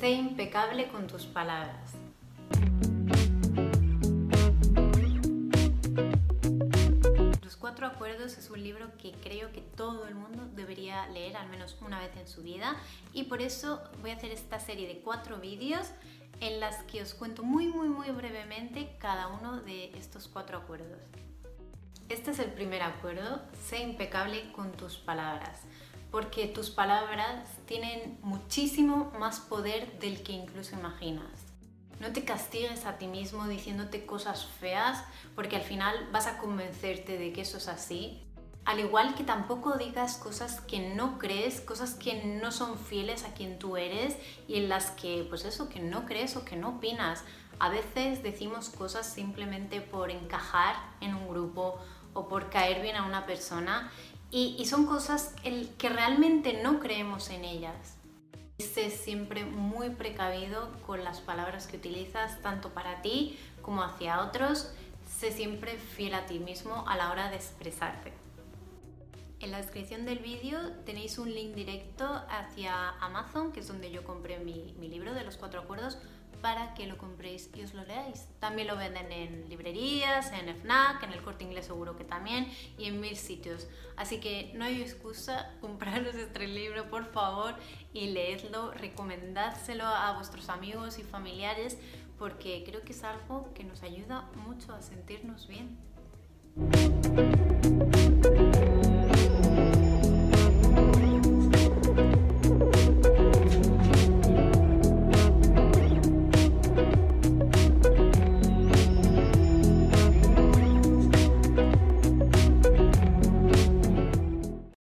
Sé impecable con tus palabras. Los Cuatro Acuerdos es un libro que creo que todo el mundo debería leer al menos una vez en su vida y por eso voy a hacer esta serie de cuatro vídeos en las que os cuento muy muy muy brevemente cada uno de estos cuatro acuerdos. Este es el primer acuerdo, sé impecable con tus palabras, porque tus palabras tienen muchísimo más poder del que incluso imaginas. No te castigues a ti mismo diciéndote cosas feas porque al final vas a convencerte de que eso es así. Al igual que tampoco digas cosas que no crees, cosas que no son fieles a quien tú eres y en las que, pues eso, que no crees o que no opinas. A veces decimos cosas simplemente por encajar en un grupo o por caer bien a una persona y, y son cosas que realmente no creemos en ellas. Sé siempre muy precavido con las palabras que utilizas, tanto para ti como hacia otros. Sé siempre fiel a ti mismo a la hora de expresarte. En la descripción del vídeo tenéis un link directo hacia Amazon, que es donde yo compré mi, mi, libro de los cuatro acuerdos, para que lo compréis y os lo leáis. También lo venden en librerías, en FNAC, en el corte inglés seguro que también, y en mil sitios. Así que no hay excusa, compraros este libro por favor y leedlo, recomendádselo a vuestros amigos y familiares, porque creo que es algo que nos ayuda mucho a sentirnos bien.